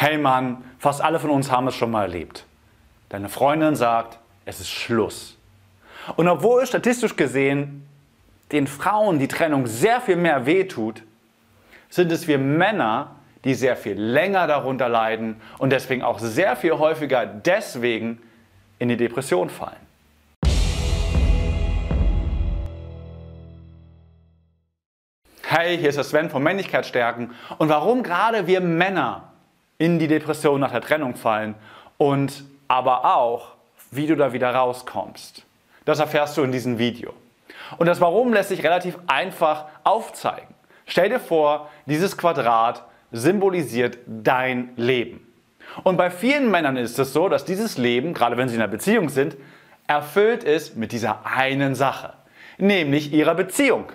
Hey Mann, fast alle von uns haben es schon mal erlebt. Deine Freundin sagt, es ist Schluss. Und obwohl statistisch gesehen den Frauen die Trennung sehr viel mehr wehtut, sind es wir Männer, die sehr viel länger darunter leiden und deswegen auch sehr viel häufiger deswegen in die Depression fallen. Hey, hier ist der Sven von Männlichkeitsstärken und warum gerade wir Männer in die Depression nach der Trennung fallen und aber auch, wie du da wieder rauskommst. Das erfährst du in diesem Video. Und das Warum lässt sich relativ einfach aufzeigen. Stell dir vor, dieses Quadrat symbolisiert dein Leben. Und bei vielen Männern ist es so, dass dieses Leben, gerade wenn sie in einer Beziehung sind, erfüllt ist mit dieser einen Sache, nämlich ihrer Beziehung.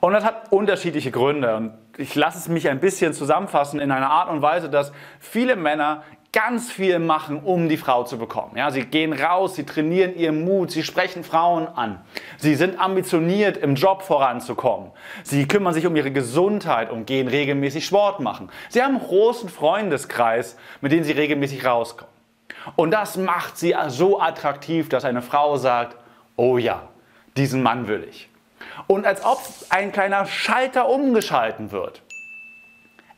Und das hat unterschiedliche Gründe. Und ich lasse es mich ein bisschen zusammenfassen in einer Art und Weise, dass viele Männer ganz viel machen, um die Frau zu bekommen. Ja, sie gehen raus, sie trainieren ihren Mut, sie sprechen Frauen an. Sie sind ambitioniert, im Job voranzukommen. Sie kümmern sich um ihre Gesundheit und gehen regelmäßig Sport machen. Sie haben einen großen Freundeskreis, mit dem sie regelmäßig rauskommen. Und das macht sie so attraktiv, dass eine Frau sagt, oh ja, diesen Mann will ich. Und als ob ein kleiner Schalter umgeschalten wird,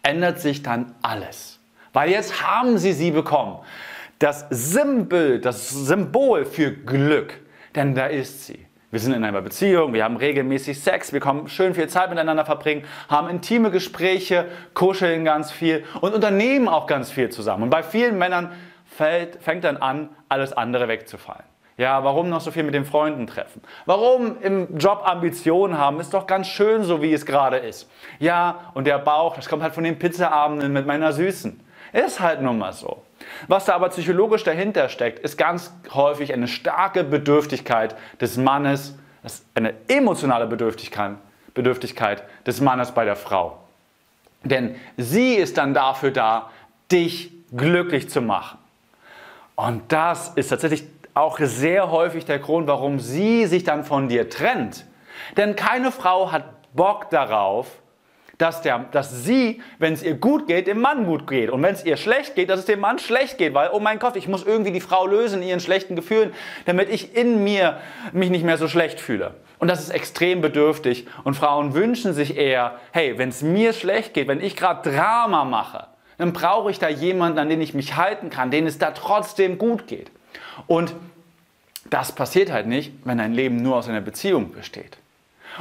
ändert sich dann alles. Weil jetzt haben sie sie bekommen. Das Symbol, das Symbol für Glück. Denn da ist sie. Wir sind in einer Beziehung, wir haben regelmäßig Sex, wir können schön viel Zeit miteinander verbringen, haben intime Gespräche, kuscheln ganz viel und unternehmen auch ganz viel zusammen. Und bei vielen Männern fällt, fängt dann an, alles andere wegzufallen. Ja, warum noch so viel mit den Freunden treffen? Warum im Job Ambitionen haben? Ist doch ganz schön so, wie es gerade ist. Ja, und der Bauch, das kommt halt von den Pizzaabenden mit meiner Süßen. Ist halt nun mal so. Was da aber psychologisch dahinter steckt, ist ganz häufig eine starke Bedürftigkeit des Mannes, eine emotionale Bedürftigkeit, Bedürftigkeit des Mannes bei der Frau. Denn sie ist dann dafür da, dich glücklich zu machen. Und das ist tatsächlich auch sehr häufig der Grund, warum sie sich dann von dir trennt. Denn keine Frau hat Bock darauf, dass, der, dass sie, wenn es ihr gut geht, dem Mann gut geht. Und wenn es ihr schlecht geht, dass es dem Mann schlecht geht. Weil, oh mein Gott, ich muss irgendwie die Frau lösen in ihren schlechten Gefühlen, damit ich in mir mich nicht mehr so schlecht fühle. Und das ist extrem bedürftig. Und Frauen wünschen sich eher, hey, wenn es mir schlecht geht, wenn ich gerade Drama mache, dann brauche ich da jemanden, an den ich mich halten kann, den es da trotzdem gut geht. Und das passiert halt nicht, wenn dein Leben nur aus einer Beziehung besteht.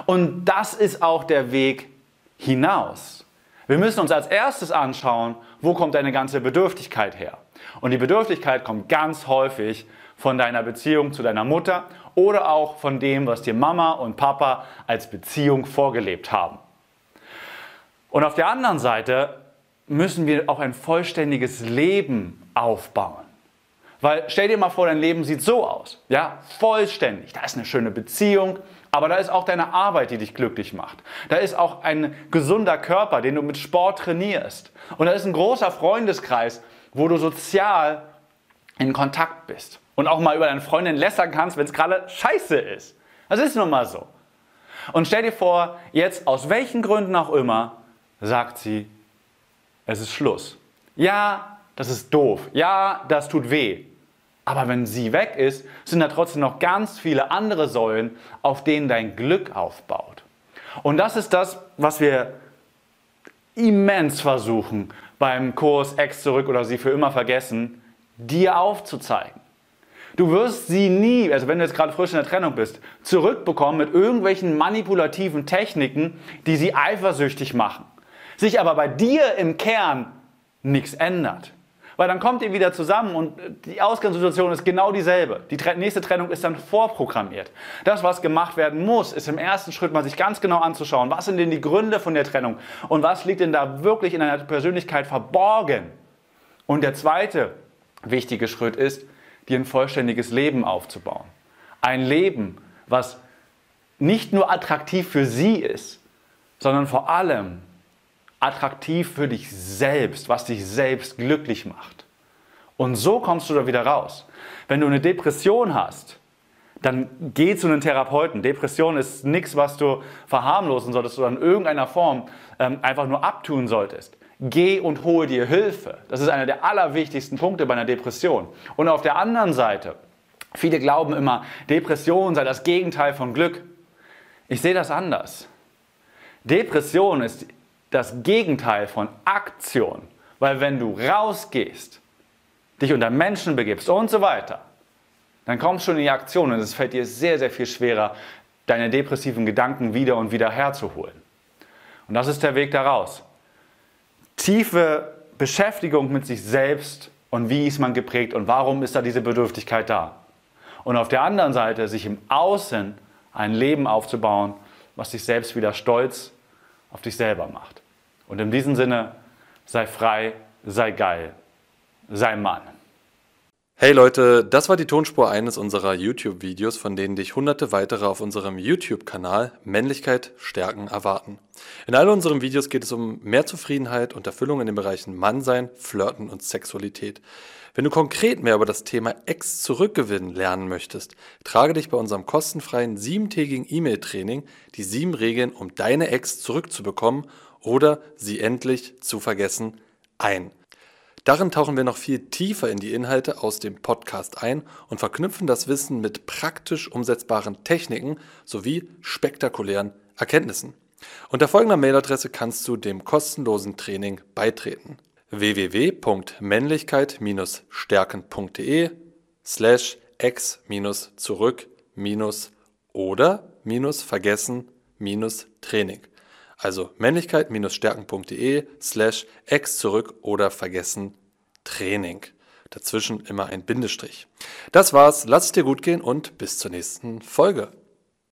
Und das ist auch der Weg hinaus. Wir müssen uns als erstes anschauen, wo kommt deine ganze Bedürftigkeit her. Und die Bedürftigkeit kommt ganz häufig von deiner Beziehung zu deiner Mutter oder auch von dem, was dir Mama und Papa als Beziehung vorgelebt haben. Und auf der anderen Seite müssen wir auch ein vollständiges Leben aufbauen. Weil stell dir mal vor, dein Leben sieht so aus. Ja, vollständig. Da ist eine schöne Beziehung, aber da ist auch deine Arbeit, die dich glücklich macht. Da ist auch ein gesunder Körper, den du mit Sport trainierst. Und da ist ein großer Freundeskreis, wo du sozial in Kontakt bist. Und auch mal über deine Freundin lästern kannst, wenn es gerade scheiße ist. Das ist nun mal so. Und stell dir vor, jetzt aus welchen Gründen auch immer, sagt sie, es ist Schluss. Ja, das ist doof. Ja, das tut weh. Aber wenn sie weg ist, sind da trotzdem noch ganz viele andere Säulen, auf denen dein Glück aufbaut. Und das ist das, was wir immens versuchen beim Kurs Ex zurück oder sie für immer vergessen, dir aufzuzeigen. Du wirst sie nie, also wenn du jetzt gerade frisch in der Trennung bist, zurückbekommen mit irgendwelchen manipulativen Techniken, die sie eifersüchtig machen. Sich aber bei dir im Kern nichts ändert. Weil dann kommt ihr wieder zusammen und die Ausgangssituation ist genau dieselbe. Die nächste Trennung ist dann vorprogrammiert. Das, was gemacht werden muss, ist im ersten Schritt mal sich ganz genau anzuschauen, was sind denn die Gründe von der Trennung und was liegt denn da wirklich in einer Persönlichkeit verborgen. Und der zweite wichtige Schritt ist, dir ein vollständiges Leben aufzubauen. Ein Leben, was nicht nur attraktiv für sie ist, sondern vor allem attraktiv für dich selbst, was dich selbst glücklich macht. Und so kommst du da wieder raus. Wenn du eine Depression hast, dann geh zu einem Therapeuten. Depression ist nichts, was du verharmlosen solltest oder in irgendeiner Form ähm, einfach nur abtun solltest. geh und hole dir Hilfe. Das ist einer der allerwichtigsten Punkte bei einer Depression. Und auf der anderen Seite, viele glauben immer, Depression sei das Gegenteil von Glück. Ich sehe das anders. Depression ist das Gegenteil von Aktion. Weil wenn du rausgehst, dich unter Menschen begibst und so weiter, dann kommst du schon in die Aktion und es fällt dir sehr, sehr viel schwerer, deine depressiven Gedanken wieder und wieder herzuholen. Und das ist der Weg daraus. Tiefe Beschäftigung mit sich selbst und wie ist man geprägt und warum ist da diese Bedürftigkeit da. Und auf der anderen Seite sich im Außen ein Leben aufzubauen, was dich selbst wieder stolz auf dich selber macht. Und in diesem Sinne, sei frei, sei geil, sei Mann. Hey Leute, das war die Tonspur eines unserer YouTube-Videos, von denen dich hunderte weitere auf unserem YouTube-Kanal Männlichkeit stärken erwarten. In all unseren Videos geht es um mehr Zufriedenheit und Erfüllung in den Bereichen Mannsein, Flirten und Sexualität. Wenn du konkret mehr über das Thema Ex zurückgewinnen lernen möchtest, trage dich bei unserem kostenfreien siebentägigen E-Mail-Training die sieben Regeln, um deine Ex zurückzubekommen oder sie endlich zu vergessen, ein. Darin tauchen wir noch viel tiefer in die Inhalte aus dem Podcast ein und verknüpfen das Wissen mit praktisch umsetzbaren Techniken sowie spektakulären Erkenntnissen. Unter folgender Mailadresse kannst du dem kostenlosen Training beitreten www.männlichkeit-stärken.de slash x-zurück- oder vergessen Training. Also männlichkeit-stärken.de slash x zurück oder vergessen Training. Dazwischen immer ein Bindestrich. Das war's, lass es dir gut gehen und bis zur nächsten Folge.